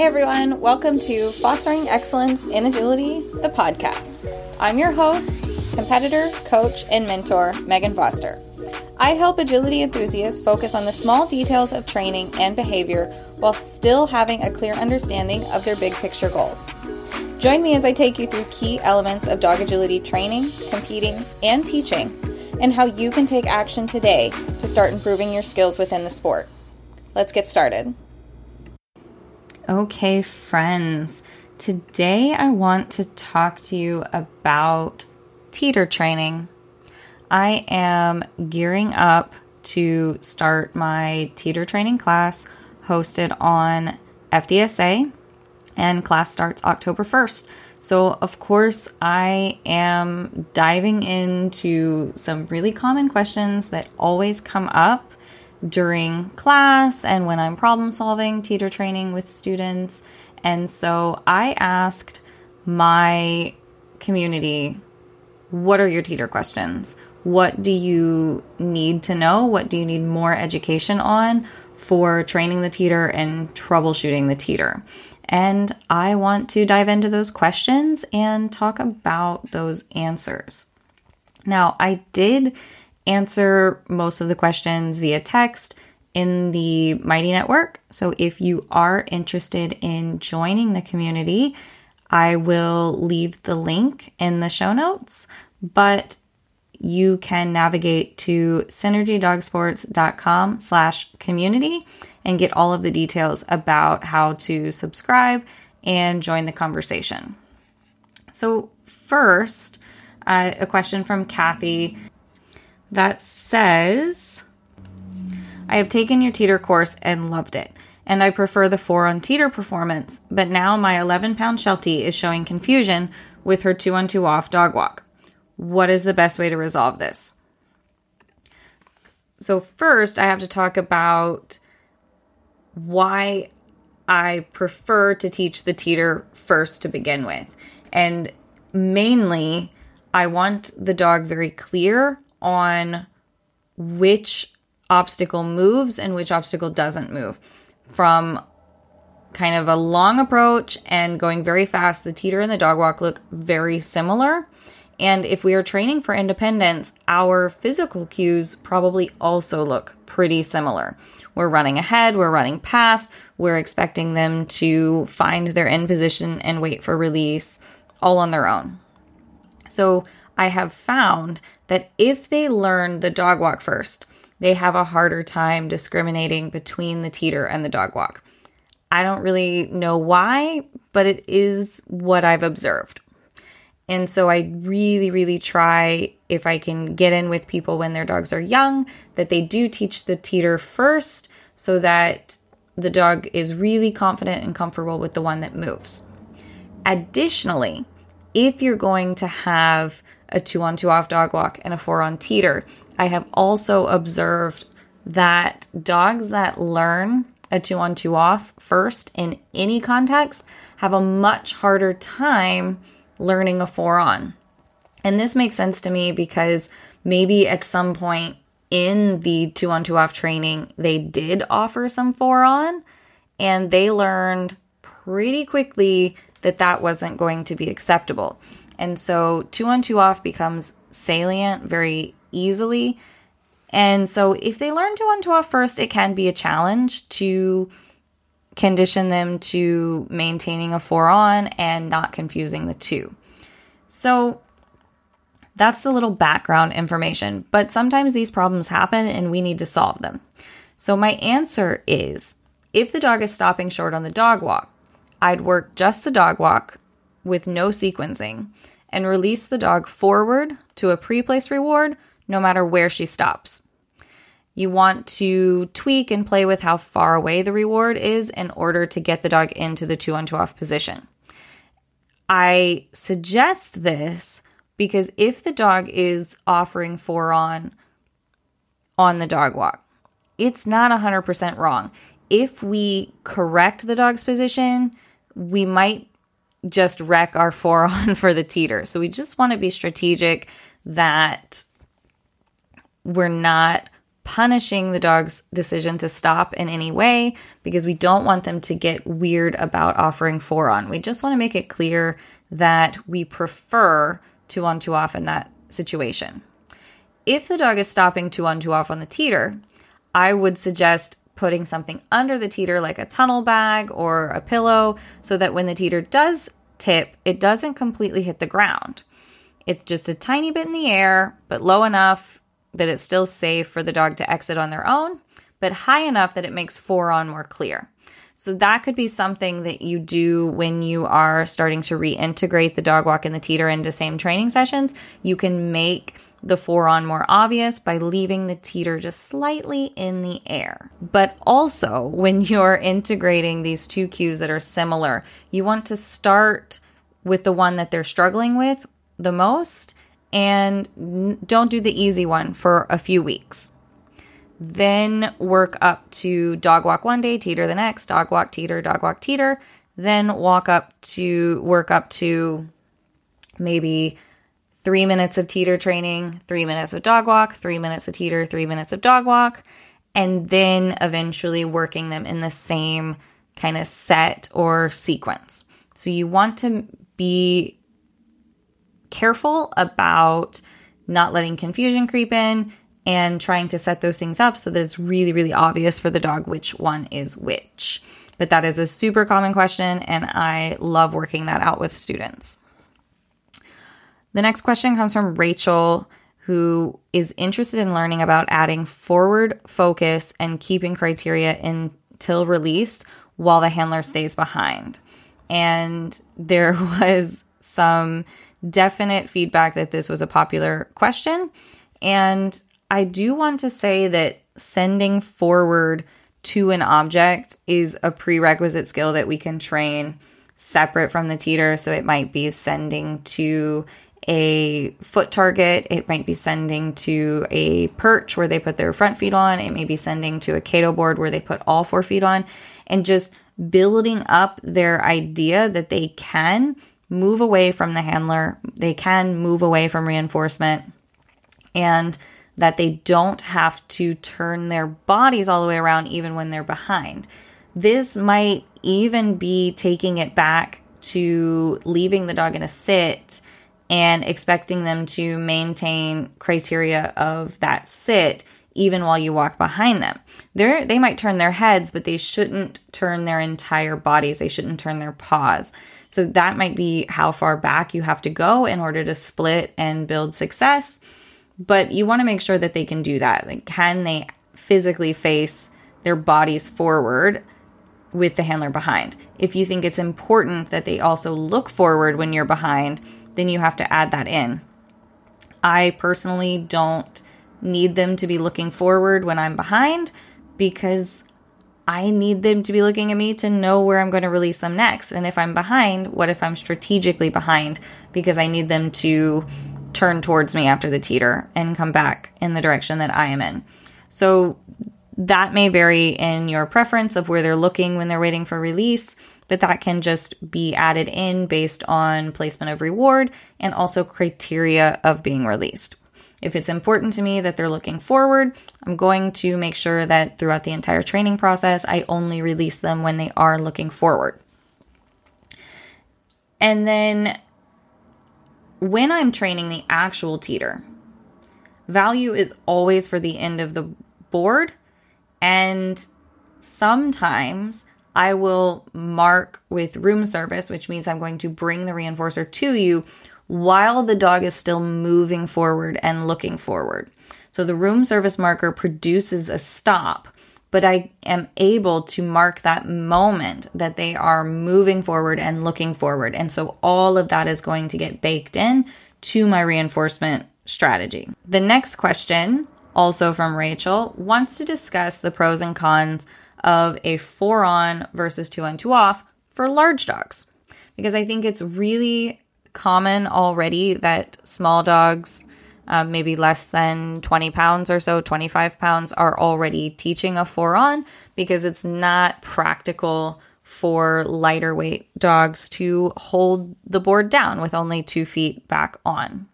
Hey everyone, welcome to Fostering Excellence in Agility, the podcast. I'm your host, competitor, coach, and mentor, Megan Foster. I help agility enthusiasts focus on the small details of training and behavior while still having a clear understanding of their big picture goals. Join me as I take you through key elements of dog agility training, competing, and teaching, and how you can take action today to start improving your skills within the sport. Let's get started. Okay, friends, today I want to talk to you about teeter training. I am gearing up to start my teeter training class hosted on FDSA, and class starts October 1st. So, of course, I am diving into some really common questions that always come up during class and when I'm problem solving teeter training with students. And so I asked my community, what are your teeter questions? What do you need to know? What do you need more education on for training the teeter and troubleshooting the teeter? And I want to dive into those questions and talk about those answers. Now, I did answer most of the questions via text in the Mighty Network. So if you are interested in joining the community, I will leave the link in the show notes, but you can navigate to synergydogsports.com slash community and get all of the details about how to subscribe and join the conversation. So first, uh, a question from Kathy that says, I have taken your teeter course and loved it, and I prefer the four on teeter performance, but now my 11 pound Sheltie is showing confusion with her two on two off dog walk. What is the best way to resolve this? So, first, I have to talk about why I prefer to teach the teeter first to begin with. And mainly, I want the dog very clear on which obstacle moves and which obstacle doesn't move. From kind of a long approach and going very fast, the teeter and the dog walk look very similar. And if we are training for independence, our physical cues probably also look pretty similar. We're running ahead, we're running past, we're expecting them to find their end position and wait for release all on their own. So I have found that if they learn the dog walk first, they have a harder time discriminating between the teeter and the dog walk. I don't really know why, but it is what I've observed. And so I really, really try if I can get in with people when their dogs are young that they do teach the teeter first so that the dog is really confident and comfortable with the one that moves. Additionally, if you're going to have a two on two off dog walk, and a four on teeter. I have also observed that dogs that learn a two on two off first in any context have a much harder time learning a four on. And this makes sense to me because maybe at some point in the two on two off training, they did offer some four on and they learned pretty quickly that that wasn't going to be acceptable. And so two on two off becomes salient very easily. And so if they learn two on two off first, it can be a challenge to condition them to maintaining a four on and not confusing the two. So that's the little background information. But sometimes these problems happen and we need to solve them. So my answer is if the dog is stopping short on the dog walk, I'd work just the dog walk with no sequencing and release the dog forward to a pre placed reward no matter where she stops. You want to tweak and play with how far away the reward is in order to get the dog into the two on two off position. I suggest this because if the dog is offering four on on the dog walk, it's not 100% wrong. If we correct the dog's position, we might just wreck our on for the teeter. So we just want to be strategic that we're not punishing the dog's decision to stop in any way because we don't want them to get weird about offering four on. We just want to make it clear that we prefer two on, two off in that situation. If the dog is stopping two on, two off on the teeter, I would suggest putting something under the teeter like a tunnel bag or a pillow so that when the teeter does tip, it doesn't completely hit the ground. It's just a tiny bit in the air, but low enough that it's still safe for the dog to exit on their own, but high enough that it makes four on more clear. So that could be something that you do when you are starting to reintegrate the dog walk and the teeter into same training sessions. You can make the four on more obvious by leaving the teeter just slightly in the air. But also, when you're integrating these two cues that are similar, you want to start with the one that they're struggling with the most and don't do the easy one for a few weeks. Then work up to dog walk one day, teeter the next, dog walk, teeter, dog walk, teeter. Then walk up to work up to maybe three minutes of teeter training, three minutes of dog walk, three minutes of teeter, three minutes of dog walk, and then eventually working them in the same kind of set or sequence. So you want to be careful about not letting confusion creep in and trying to set those things up so that it's really, really obvious for the dog which one is which. But that is a super common question, and I love working that out with students. The next question comes from Rachel, who is interested in learning about adding forward focus and keeping criteria until released while the handler stays behind. And there was some definite feedback that this was a popular question. And I do want to say that sending forward to an object is a prerequisite skill that we can train separate from the teeter. So it might be sending to a foot target, it might be sending to a perch where they put their front feet on, it may be sending to a Cato board where they put all four feet on, and just building up their idea that they can move away from the handler, they can move away from reinforcement, and that they don't have to turn their bodies all the way around even when they're behind. This might even be taking it back to leaving the dog in a sit and expecting them to maintain criteria of that sit even while you walk behind them. They they might turn their heads, but they shouldn't turn their entire bodies. They shouldn't turn their paws. So that might be how far back you have to go in order to split and build success. But you want to make sure that they can do that. Like, can they physically face their bodies forward with the handler behind? If you think it's important that they also look forward when you're behind, then you have to add that in. I personally don't need them to be looking forward when I'm behind because I need them to be looking at me to know where I'm going to release them next. And if I'm behind, what if I'm strategically behind because I need them to turn towards me after the teeter and come back in the direction that I am in? So that may vary in your preference of where they're looking when they're waiting for release, but that can just be added in based on placement of reward and also criteria of being released. If it's important to me that they're looking forward, I'm going to make sure that throughout the entire training process, I only release them when they are looking forward. And then when I'm training the actual teeter, value is always for the end of the board. And sometimes I will mark with room service, which means I'm going to bring the reinforcer to you while the dog is still moving forward and looking forward. So the room service marker produces a stop, but I am able to mark that moment that they are moving forward and looking forward. And so all of that is going to get baked in to my reinforcement strategy. The next question, also from Rachel, wants to discuss the pros and cons of a four on versus two on, two off for large dogs. Because I think it's really common already that small dogs, um, maybe less than 20 pounds or so, 25 pounds, are already teaching a four on because it's not practical for lighter weight dogs to hold the board down with only two feet back on.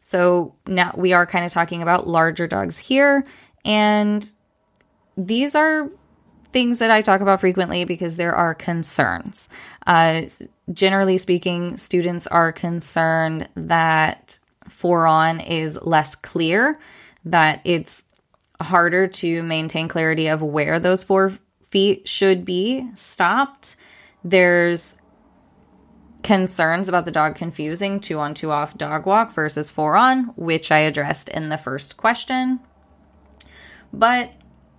So now we are kind of talking about larger dogs here. And these are things that I talk about frequently because there are concerns. Uh, generally speaking, students are concerned that four on is less clear, that it's harder to maintain clarity of where those four feet should be stopped. There's concerns about the dog confusing two on two off dog walk versus four on, which I addressed in the first question. But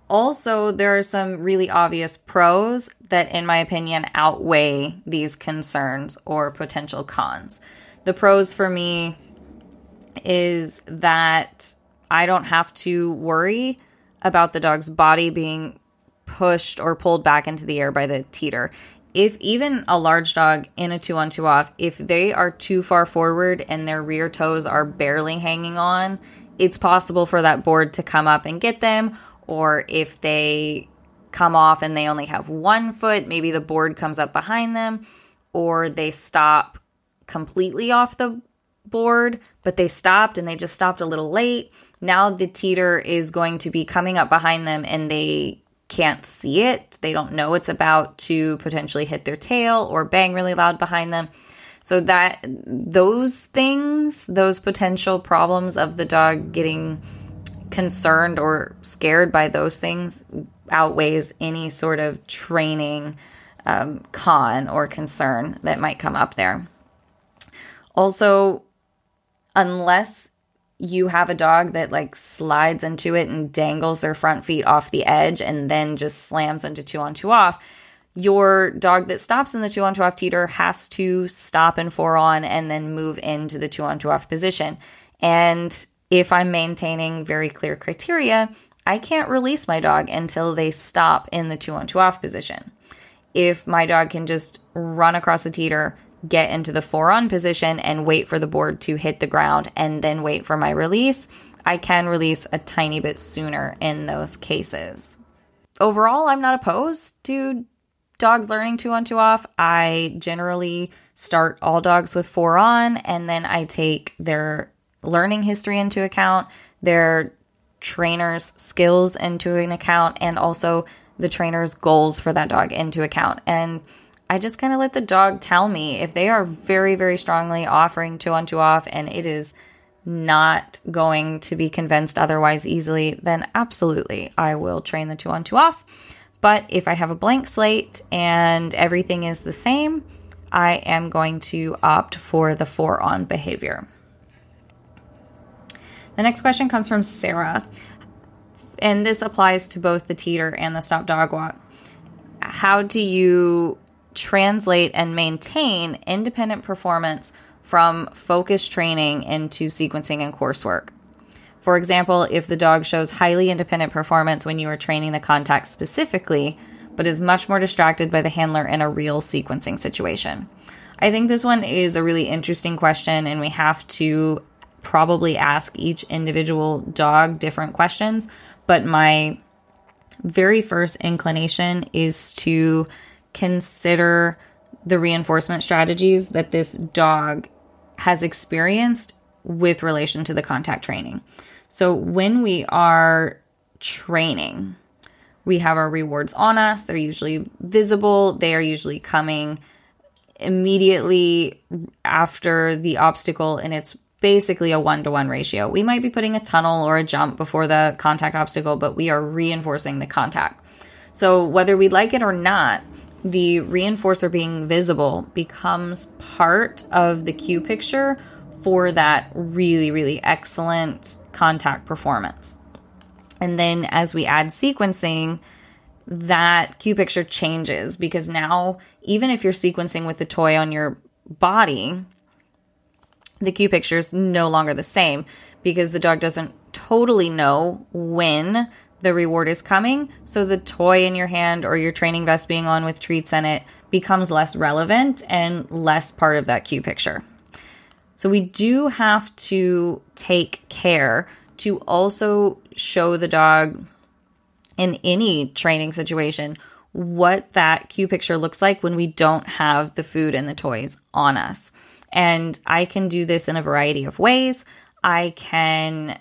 also, there are some really obvious pros that, in my opinion, outweigh these concerns or potential cons. The pros for me is that I don't have to worry about the dog's body being pushed or pulled back into the air by the teeter. If even a large dog in a two on two off, if they are too far forward and their rear toes are barely hanging on, it's possible for that board to come up and get them. Or if they come off and they only have one foot, maybe the board comes up behind them, or they stop completely off the board, but they stopped and they just stopped a little late. Now the teeter is going to be coming up behind them and they can't see it. They don't know it's about to potentially hit their tail or bang really loud behind them. So that those things, those potential problems of the dog getting concerned or scared by those things outweighs any sort of training um, con or concern that might come up there. Also, unless you have a dog that like slides into it and dangles their front feet off the edge and then just slams into two on two off, your dog that stops in the two on two off teeter has to stop in four on and then move into the two on two off position. And if I'm maintaining very clear criteria, I can't release my dog until they stop in the two on two off position. If my dog can just run across the teeter, get into the four on position and wait for the board to hit the ground and then wait for my release, I can release a tiny bit sooner in those cases. Overall, I'm not opposed to dogs learning two on two off. I generally start all dogs with four on and then I take their learning history into account, their trainer's skills into an account, and also the trainer's goals for that dog into account. And I just kind of let the dog tell me if they are very, very strongly offering two on two off and it is not going to be convinced otherwise easily, then absolutely I will train the two on two off. But if I have a blank slate and everything is the same, I am going to opt for the four on behavior. The next question comes from Sarah, and this applies to both the teeter and the stop dog walk. How do you translate and maintain independent performance from focused training into sequencing and coursework. For example, if the dog shows highly independent performance when you are training the contact specifically, but is much more distracted by the handler in a real sequencing situation. I think this one is a really interesting question, and we have to probably ask each individual dog different questions. But my very first inclination is to consider the reinforcement strategies that this dog has experienced with relation to the contact training. So when we are training, we have our rewards on us. They're usually visible. They are usually coming immediately after the obstacle, and it's basically a one to one ratio. We might be putting a tunnel or a jump before the contact obstacle, but we are reinforcing the contact. So whether we like it or not, the reinforcer being visible becomes part of the cue picture for that really, really excellent contact performance. And then as we add sequencing, that cue picture changes because now, even if you're sequencing with the toy on your body, the cue picture is no longer the same because the dog doesn't totally know when the reward is coming. So the toy in your hand or your training vest being on with treats in it becomes less relevant and less part of that cue picture. So we do have to take care to also show the dog in any training situation what that cue picture looks like when we don't have the food and the toys on us. And I can do this in a variety of ways. I can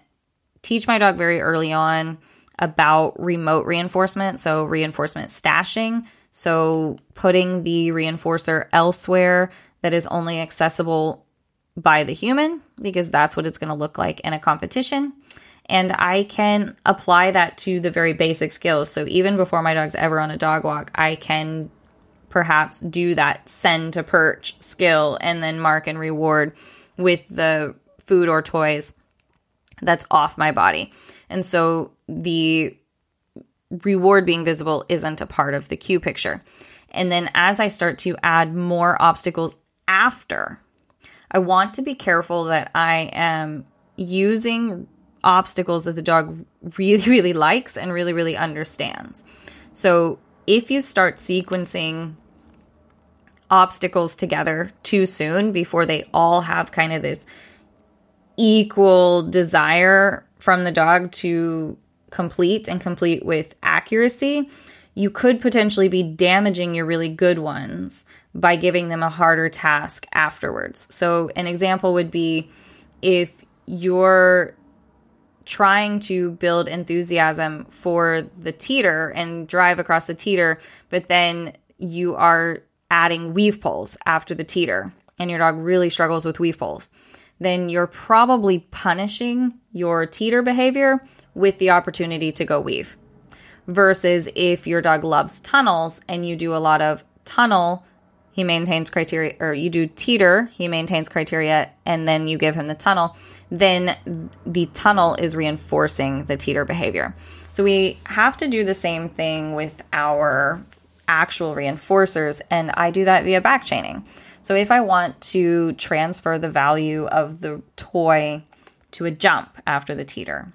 teach my dog very early on about remote reinforcement, so reinforcement stashing. So putting the reinforcer elsewhere that is only accessible by the human, because that's what it's going to look like in a competition. And I can apply that to the very basic skills. So even before my dog's ever on a dog walk, I can perhaps do that send to perch skill and then mark and reward with the food or toys that's off my body. And so the reward being visible isn't a part of the cue picture. And then as I start to add more obstacles after, I want to be careful that I am using obstacles that the dog really, really likes and really, really understands. So if you start sequencing obstacles together too soon before they all have kind of this equal desire from the dog to complete and complete with accuracy, you could potentially be damaging your really good ones by giving them a harder task afterwards. So, an example would be if you're trying to build enthusiasm for the teeter and drive across the teeter, but then you are adding weave poles after the teeter and your dog really struggles with weave poles, then you're probably punishing your teeter behavior with the opportunity to go weave. Versus if your dog loves tunnels and you do a lot of tunnel, he maintains criteria, or you do teeter, he maintains criteria, and then you give him the tunnel, then the tunnel is reinforcing the teeter behavior. So we have to do the same thing with our actual reinforcers, and I do that via back chaining. So if I want to transfer the value of the toy to a jump after the teeter,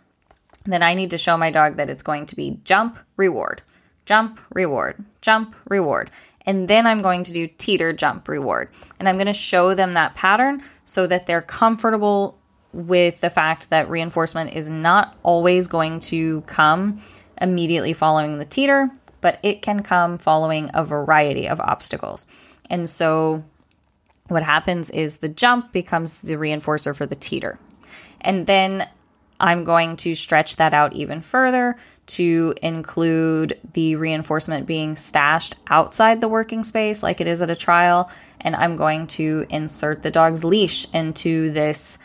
then I need to show my dog that it's going to be jump, reward, jump, reward, jump, reward. And then I'm going to do teeter, jump, reward. And I'm going to show them that pattern so that they're comfortable with the fact that reinforcement is not always going to come immediately following the teeter, but it can come following a variety of obstacles. And so what happens is the jump becomes the reinforcer for the teeter. And then I'm going to stretch that out even further to include the reinforcement being stashed outside the working space, like it is at a trial. And I'm going to insert the dog's leash into this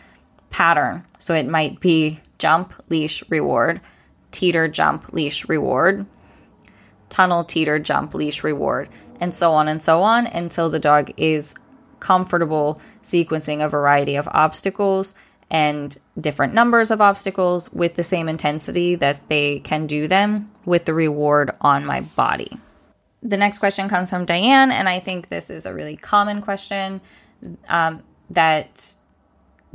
pattern. So it might be jump, leash, reward, teeter, jump, leash, reward, tunnel, teeter, jump, leash, reward, and so on and so on until the dog is comfortable sequencing a variety of obstacles and different numbers of obstacles with the same intensity that they can do them with the reward on my body. The next question comes from Diane, and I think this is a really common question um, that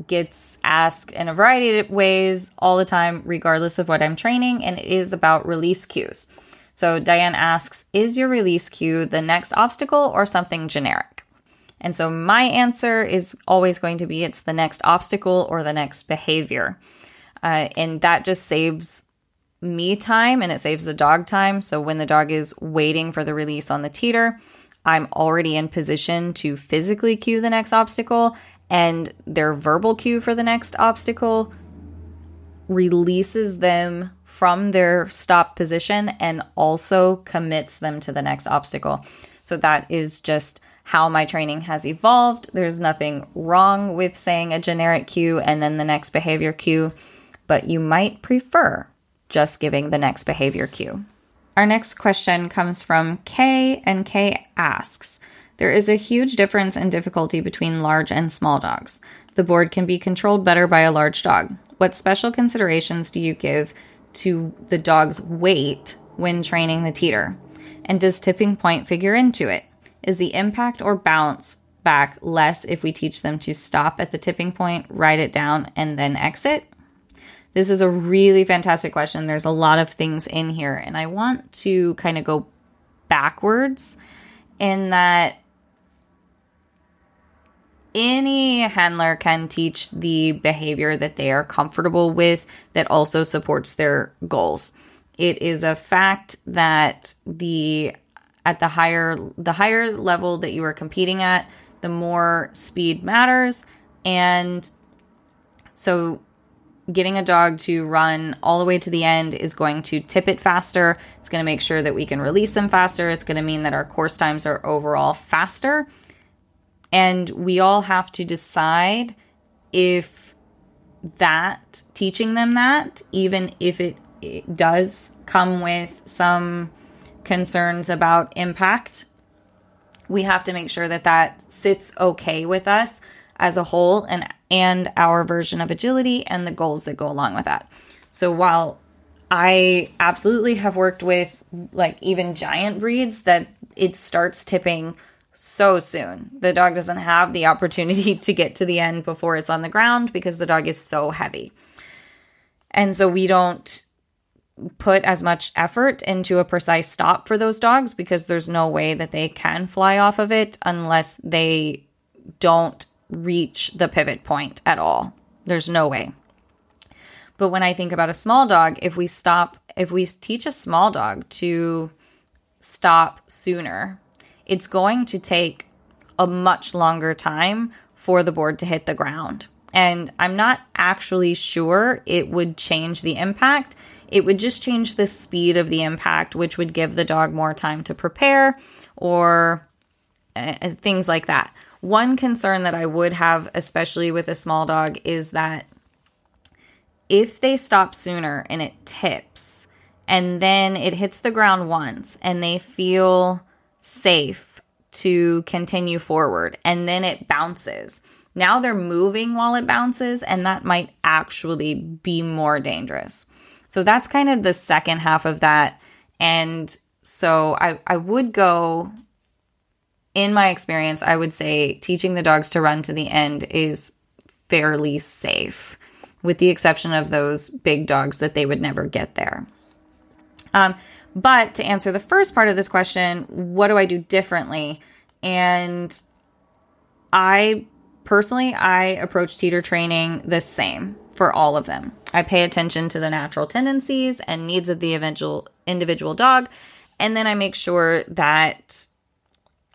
gets asked in a variety of ways all the time, regardless of what I'm training, and it is about release cues. So Diane asks, Is your release cue the next obstacle or something generic? And so my answer is always going to be it's the next obstacle or the next behavior. Uh, and that just saves me time and it saves the dog time. So when the dog is waiting for the release on the teeter, I'm already in position to physically cue the next obstacle, and their verbal cue for the next obstacle releases them from their stop position and also commits them to the next obstacle. So that is just how my training has evolved. There's nothing wrong with saying a generic cue and then the next behavior cue, but you might prefer just giving the next behavior cue. Our next question comes from Kay, and Kay asks There is a huge difference in difficulty between large and small dogs. The board can be controlled better by a large dog. What special considerations do you give to the dog's weight when training the teeter? And does tipping point figure into it? Is the impact or bounce back less if we teach them to stop at the tipping point, write it down, and then exit? This is a really fantastic question. There's a lot of things in here, and I want to kind of go backwards in that any handler can teach the behavior that they are comfortable with that also supports their goals. It is a fact that the at the higher the higher level that you are competing at, the more speed matters and so getting a dog to run all the way to the end is going to tip it faster. It's going to make sure that we can release them faster. It's going to mean that our course times are overall faster. And we all have to decide if that, teaching them that, even if it, it does come with some concerns about impact, we have to make sure that that sits okay with us as a whole and and our version of agility and the goals that go along with that. So while I absolutely have worked with like even giant breeds that it starts tipping so soon. The dog doesn't have the opportunity to get to the end before it's on the ground because the dog is so heavy. And so we don't put as much effort into a precise stop for those dogs because there's no way that they can fly off of it unless they don't reach the pivot point at all. There's no way. But when I think about a small dog, if we stop, if we teach a small dog to stop sooner, it's going to take a much longer time for the board to hit the ground. And I'm not actually sure it would change the impact. It would just change the speed of the impact, which would give the dog more time to prepare or uh, things like that. One concern that I would have, especially with a small dog, is that if they stop sooner and it tips and then it hits the ground once and they feel safe to continue forward and then it bounces. Now they're moving while it bounces, and that might actually be more dangerous. So that's kind of the second half of that. And so I, I would go in my experience, I would say teaching the dogs to run to the end is fairly safe, with the exception of those big dogs that they would never get there. Um, but to answer the first part of this question, what do I do differently? And I personally, I approach teeter training the same for all of them. I pay attention to the natural tendencies and needs of the individual individual dog, and then I make sure that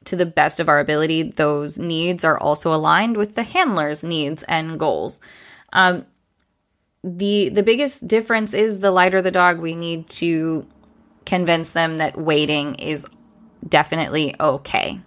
to the best of our ability, those needs are also aligned with the handler's needs and goals. Um, the the biggest difference is the lighter the dog, we need to convince them that waiting is definitely okay.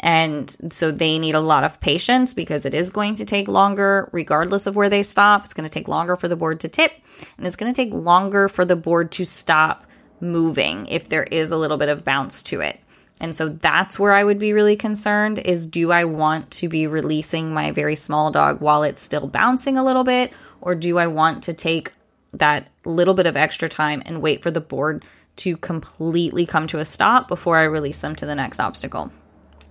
And so they need a lot of patience because it is going to take longer, regardless of where they stop. It's going to take longer for the board to tip, and it's going to take longer for the board to stop moving if there is a little bit of bounce to it. And so that's where I would be really concerned is do I want to be releasing my very small dog while it's still bouncing a little bit or do I want to take that little bit of extra time and wait for the board to completely come to a stop before I release them to the next obstacle?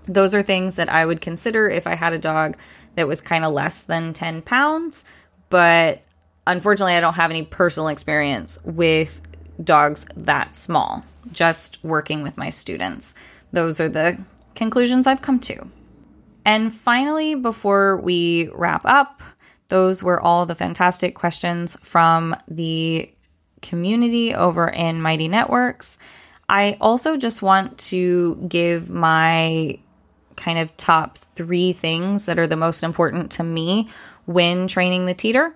Those are things that I would consider if I had a dog that was kind of less than 10 pounds, but unfortunately, I don't have any personal experience with dogs that small, just working with my students those are the conclusions I've come to. And finally, before we wrap up, those were all the fantastic questions from the community over in Mighty Networks. I also just want to give my kind of top three things that are the most important to me when training the teeter.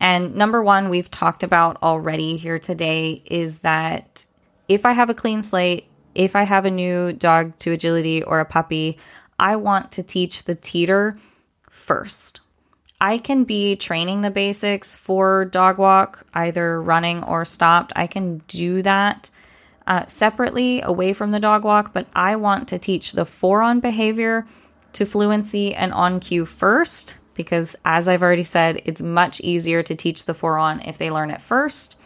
And number one, we've talked about already here today is that if I have a clean slate, if I have a new dog to agility or a puppy, I want to teach the teeter first. I can be training the basics for dog walk, either running or stopped. I can do that uh, separately away from the dog walk, but I want to teach the four on behavior to fluency and on cue first because, as I've already said, it's much easier to teach the four on if they learn it first.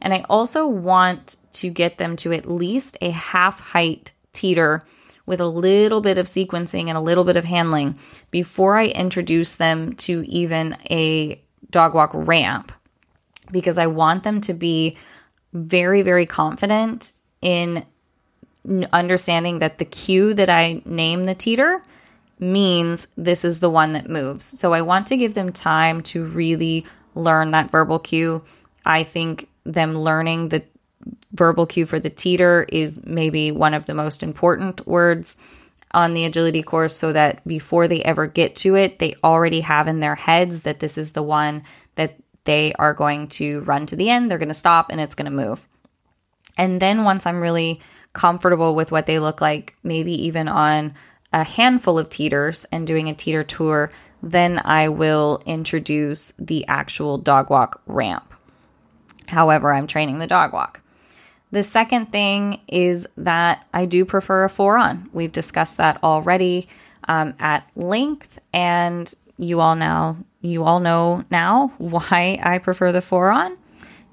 And I also want to get them to at least a half height teeter with a little bit of sequencing and a little bit of handling before I introduce them to even a dog walk ramp because I want them to be very, very confident in understanding that the cue that I name the teeter means this is the one that moves. So I want to give them time to really learn that verbal cue. I think them learning the verbal cue for the teeter is maybe one of the most important words on the agility course so that before they ever get to it, they already have in their heads that this is the one that they are going to run to the end, they're going to stop, and it's going to move. And then once I'm really comfortable with what they look like, maybe even on a handful of teeters and doing a teeter tour, then I will introduce the actual dog walk ramp. However, I'm training the dog walk. The second thing is that I do prefer a four on. We've discussed that already um, at length, and you all now you all know now why I prefer the four on.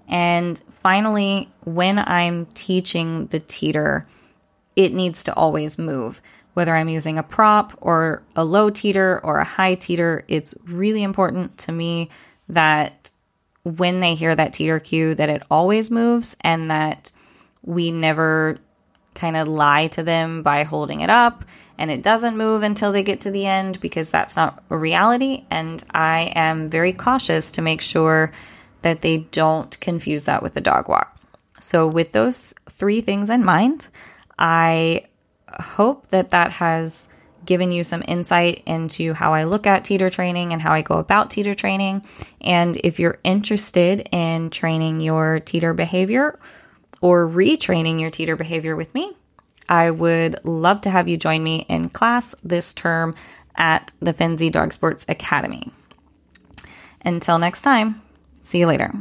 And finally, when I'm teaching the teeter, it needs to always move. Whether I'm using a prop or a low teeter or a high teeter, it's really important to me that when they hear that teeter cue that it always moves and that we never kind of lie to them by holding it up and it doesn't move until they get to the end because that's not a reality and I am very cautious to make sure that they don't confuse that with the dog walk. So with those three things in mind, I hope that that has given you some insight into how I look at teeter training and how I go about teeter training. And if you're interested in training your teeter behavior or retraining your teeter behavior with me, I would love to have you join me in class this term at the Fenzi Dog Sports Academy. Until next time, see you later.